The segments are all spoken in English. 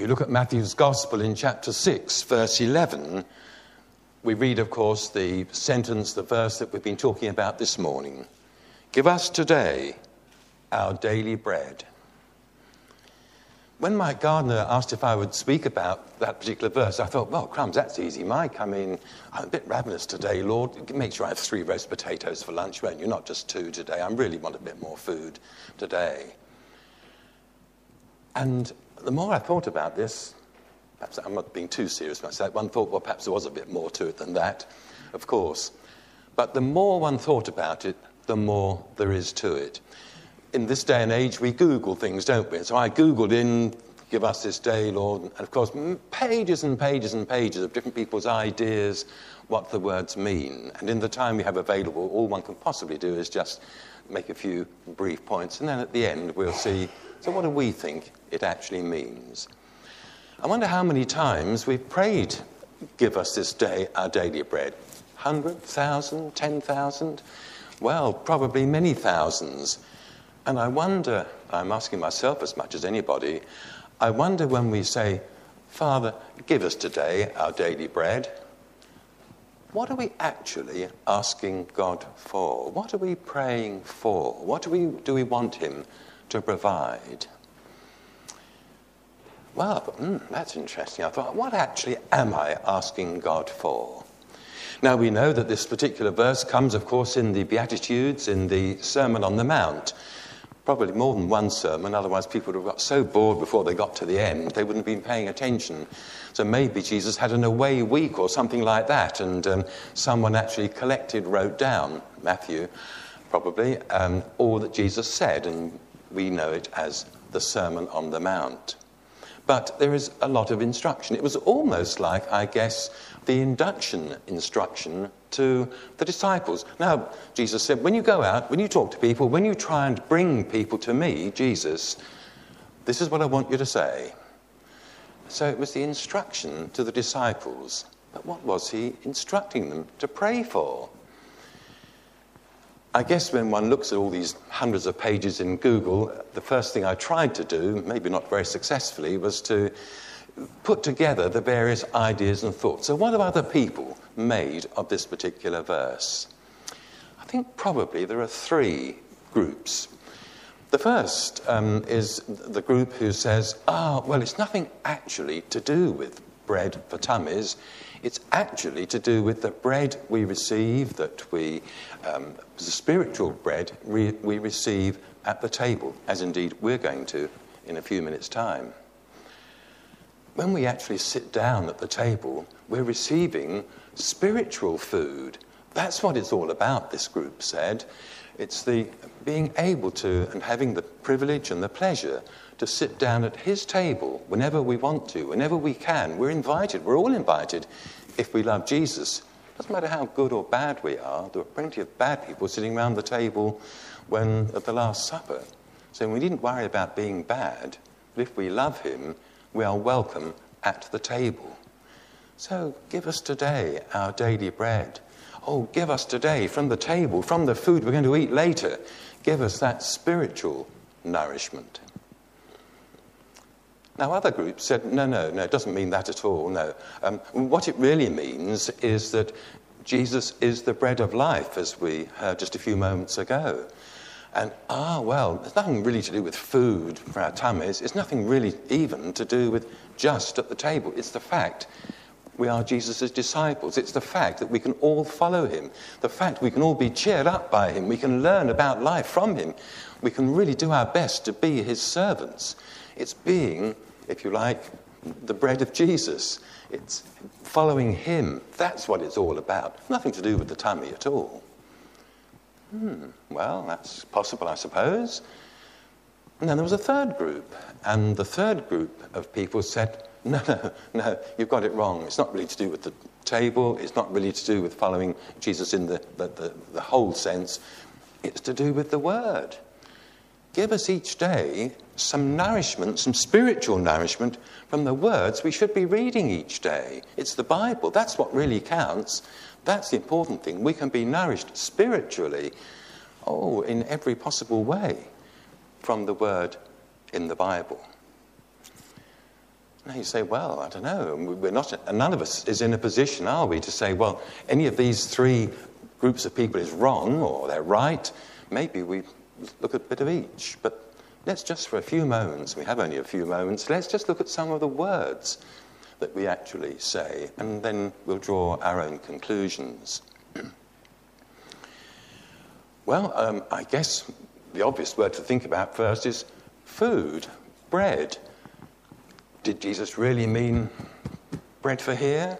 you look at Matthew's Gospel in chapter 6, verse 11, we read, of course, the sentence, the verse that we've been talking about this morning Give us today our daily bread. When Mike Gardner asked if I would speak about that particular verse, I thought, well, crumbs, that's easy, Mike. I mean, I'm a bit ravenous today, Lord. Make sure I have three roast potatoes for lunch, won't you? Not just two today. I really want a bit more food today. And the more I thought about this, perhaps I'm not being too serious myself, one thought, well, perhaps there was a bit more to it than that, of course. But the more one thought about it, the more there is to it. In this day and age, we Google things, don't we? So I Googled in, give us this day, Lord, and of course, pages and pages and pages of different people's ideas, what the words mean. And in the time we have available, all one can possibly do is just make a few brief points, and then at the end, we'll see so, what do we think it actually means? I wonder how many times we've prayed, Give us this day our daily bread. 100,000, 10,000? Well, probably many thousands. And I wonder, I'm asking myself as much as anybody, I wonder when we say, Father, give us today our daily bread, what are we actually asking God for? What are we praying for? What do we, do we want Him to provide? Well, hmm, that's interesting. I thought, what actually am I asking God for? Now, we know that this particular verse comes, of course, in the Beatitudes, in the Sermon on the Mount. Probably more than one sermon, otherwise, people would have got so bored before they got to the end, they wouldn't have been paying attention. So maybe Jesus had an away week or something like that, and um, someone actually collected, wrote down, Matthew probably, um, all that Jesus said, and we know it as the Sermon on the Mount. But there is a lot of instruction. It was almost like, I guess, the induction instruction to the disciples. Now, Jesus said, when you go out, when you talk to people, when you try and bring people to me, Jesus, this is what I want you to say. So it was the instruction to the disciples. But what was he instructing them to pray for? I guess when one looks at all these hundreds of pages in Google, the first thing I tried to do, maybe not very successfully, was to put together the various ideas and thoughts. So, what have other people made of this particular verse? I think probably there are three groups. The first um, is the group who says, ah, well, it's nothing actually to do with bread for tummies. It's actually to do with the bread we receive, that we, um, the spiritual bread we, we receive at the table, as indeed we're going to in a few minutes' time. When we actually sit down at the table, we're receiving spiritual food. That's what it's all about, this group said. It's the being able to and having the privilege and the pleasure to sit down at his table whenever we want to, whenever we can. We're invited, we're all invited if we love Jesus. Doesn't matter how good or bad we are, there were plenty of bad people sitting around the table when at the Last Supper. So we didn't worry about being bad, but if we love him, we are welcome at the table. So give us today our daily bread. Oh, give us today from the table, from the food we're going to eat later, give us that spiritual nourishment. Now, other groups said, no, no, no, it doesn't mean that at all, no. Um, what it really means is that Jesus is the bread of life, as we heard just a few moments ago. And, ah, well, there's nothing really to do with food for our tummies. It's nothing really even to do with just at the table. It's the fact we are Jesus' disciples. It's the fact that we can all follow him. The fact we can all be cheered up by him. We can learn about life from him. We can really do our best to be his servants. It's being if you like, the bread of Jesus. It's following him. That's what it's all about. Nothing to do with the tummy at all. Hmm, well, that's possible, I suppose. And then there was a third group, and the third group of people said, no, no, no, you've got it wrong. It's not really to do with the table, it's not really to do with following Jesus in the, the, the, the whole sense, it's to do with the Word. Give us each day some nourishment, some spiritual nourishment from the words we should be reading each day. It's the Bible. That's what really counts. That's the important thing. We can be nourished spiritually, oh, in every possible way from the word in the Bible. Now you say, well, I don't know. We're not, none of us is in a position, are we, to say, well, any of these three groups of people is wrong or they're right. Maybe we look at a bit of each. But let's just, for a few moments, we have only a few moments, let's just look at some of the words that we actually say, and then we'll draw our own conclusions. well, um, I guess the obvious word to think about first is food, bread. Did Jesus really mean bread for here?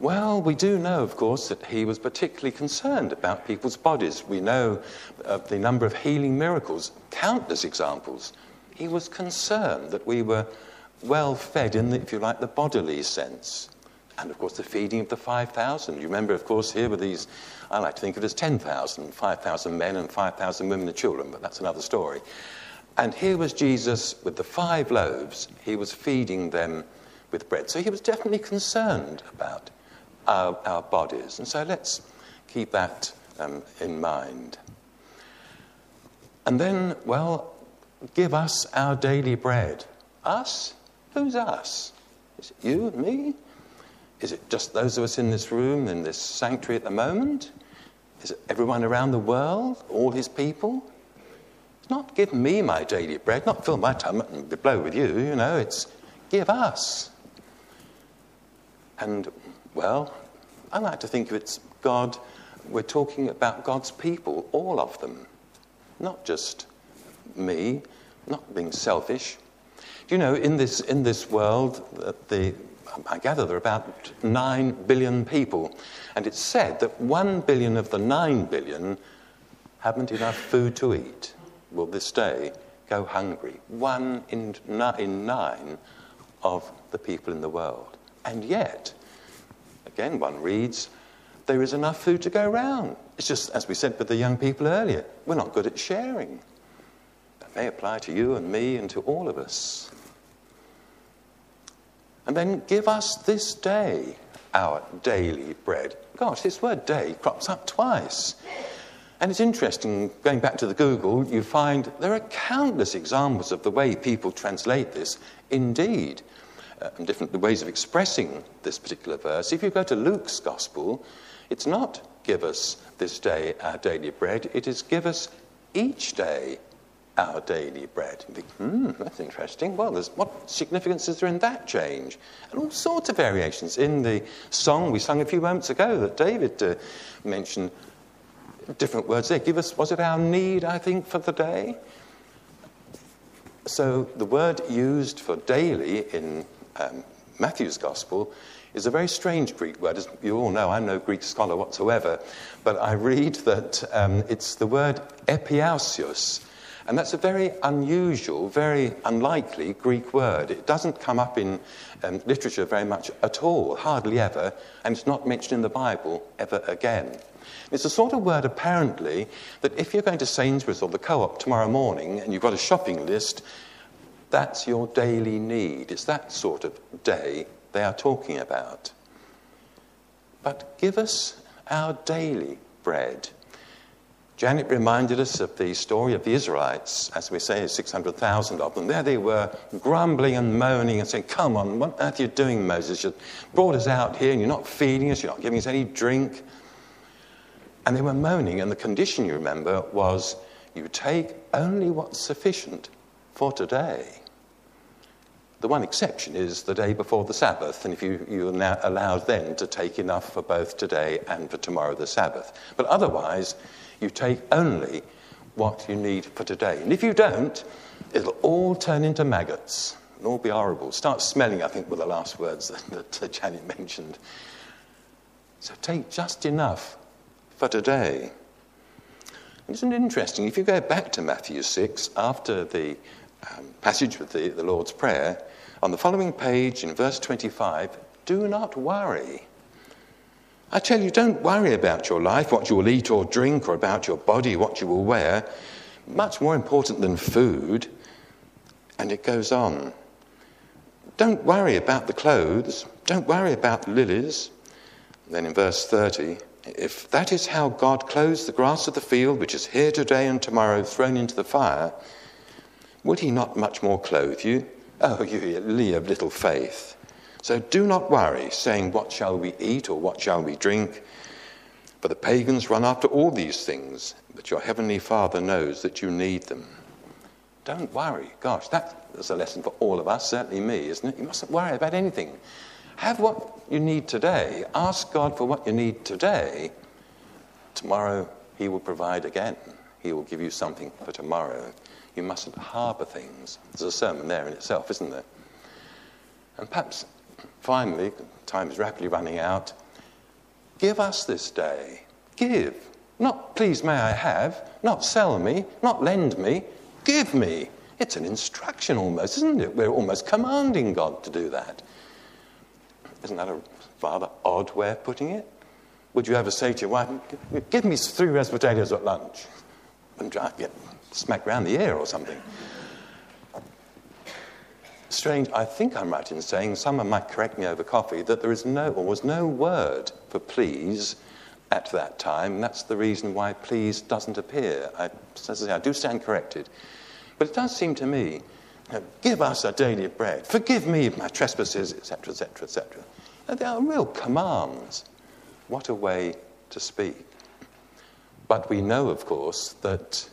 Well, we do know, of course, that he was particularly concerned about people's bodies. We know of the number of healing miracles, countless examples. He was concerned that we were well fed in, the, if you like, the bodily sense. And of course, the feeding of the 5,000. You remember, of course, here were these, I like to think of it as 10,000, 5,000 men and 5,000 women and children, but that's another story. And here was Jesus with the five loaves. He was feeding them with bread. So he was definitely concerned about our, our bodies. And so let's keep that um, in mind. And then, well, give us our daily bread. Us? Who's us? Is it you and me? Is it just those of us in this room, in this sanctuary at the moment? Is it everyone around the world, all his people? It's not give me my daily bread, not fill my tummy and blow with you, you know, it's give us. And, well, I like to think of it as God, we're talking about God's people, all of them, not just me, not being selfish, you know, in this, in this world, uh, the, I gather there are about 9 billion people. And it's said that 1 billion of the 9 billion haven't enough food to eat, will this day go hungry. One in, in nine of the people in the world. And yet, again, one reads, there is enough food to go round. It's just, as we said with the young people earlier, we're not good at sharing. That may apply to you and me and to all of us. And then give us this day our daily bread. Gosh, this word day crops up twice. And it's interesting, going back to the Google, you find there are countless examples of the way people translate this. Indeed, uh, and different ways of expressing this particular verse. If you go to Luke's Gospel, it's not give us this day our daily bread, it is give us each day our daily bread. Think, hmm, that's interesting. Well, what significance is there in that change? And all sorts of variations. In the song we sung a few moments ago that David uh, mentioned, different words there. Give us, was it our need, I think, for the day? So the word used for daily in um, Matthew's Gospel is a very strange Greek word. As you all know, I'm no Greek scholar whatsoever, but I read that um, it's the word epiousios, and that's a very unusual, very unlikely Greek word. It doesn't come up in um, literature very much at all, hardly ever, and it's not mentioned in the Bible ever again. It's a sort of word, apparently, that if you're going to Sainsbury's or the co op tomorrow morning and you've got a shopping list, that's your daily need. It's that sort of day they are talking about. But give us our daily bread. Janet reminded us of the story of the Israelites, as we say, 600,000 of them. There they were, grumbling and moaning and saying, Come on, what earth are you doing, Moses? You brought us out here and you're not feeding us, you're not giving us any drink. And they were moaning, and the condition, you remember, was you take only what's sufficient for today. The one exception is the day before the Sabbath, and if you, you are now allowed then to take enough for both today and for tomorrow, the Sabbath. But otherwise, you take only what you need for today. And if you don't, it'll all turn into maggots. It'll all be horrible. Start smelling, I think, were the last words that, that Janet mentioned. So take just enough for today. Isn't it interesting? If you go back to Matthew 6, after the um, passage with the, the Lord's Prayer, on the following page in verse 25, do not worry. I tell you, don't worry about your life, what you will eat or drink, or about your body, what you will wear. Much more important than food. And it goes on. Don't worry about the clothes. Don't worry about the lilies. then in verse 30, if that is how God clothes the grass of the field, which is here today and tomorrow thrown into the fire, would he not much more clothe you, Oh, you of little faith. So do not worry, saying, What shall we eat or what shall we drink? For the pagans run after all these things, but your heavenly Father knows that you need them. Don't worry. Gosh, that's a lesson for all of us, certainly me, isn't it? You mustn't worry about anything. Have what you need today. Ask God for what you need today. Tomorrow, He will provide again. He will give you something for tomorrow. You mustn't harbour things. There's a sermon there in itself, isn't there? And perhaps finally, time is rapidly running out. Give us this day. Give. Not please may I have, not sell me, not lend me. Give me. It's an instruction almost, isn't it? We're almost commanding God to do that. Isn't that a rather odd way of putting it? Would you ever say to your wife, Give me three roast potatoes at lunch? And get smacked round the ear or something. Strange, I think I'm right in saying, someone might correct me over coffee, that there is no, or was no word for please at that time. That's the reason why please doesn't appear. I, as I, say, I do stand corrected. But it does seem to me, give us our daily bread, forgive me of my trespasses, etc., etc., etc. They are real commands. What a way to speak. But we know, of course, that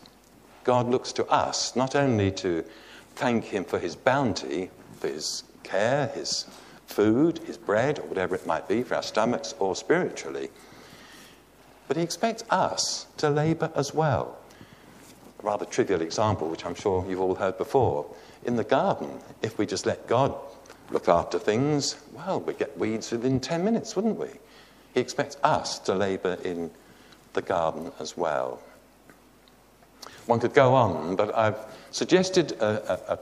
God looks to us not only to thank Him for His bounty, for His care, His food, His bread, or whatever it might be for our stomachs or spiritually, but He expects us to labour as well. A rather trivial example, which I'm sure you've all heard before. In the garden, if we just let God look after things, well, we'd get weeds within 10 minutes, wouldn't we? He expects us to labour in the garden as well. One could go on, but I've suggested a, a, a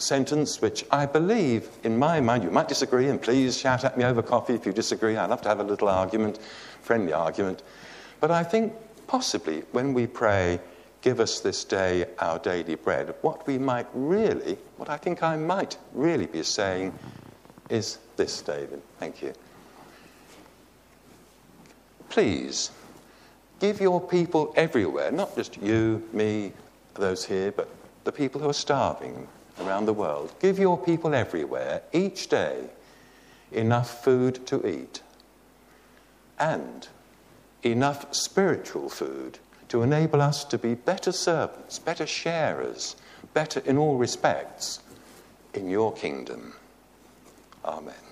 sentence which I believe, in my mind, you might disagree, and please shout at me over coffee if you disagree. I'd love to have a little argument, friendly argument. But I think possibly when we pray, give us this day our daily bread, what we might really, what I think I might really be saying is this, David. Thank you. Please give your people everywhere, not just you, me, those here, but the people who are starving around the world, give your people everywhere, each day, enough food to eat and enough spiritual food to enable us to be better servants, better sharers, better in all respects in your kingdom. Amen.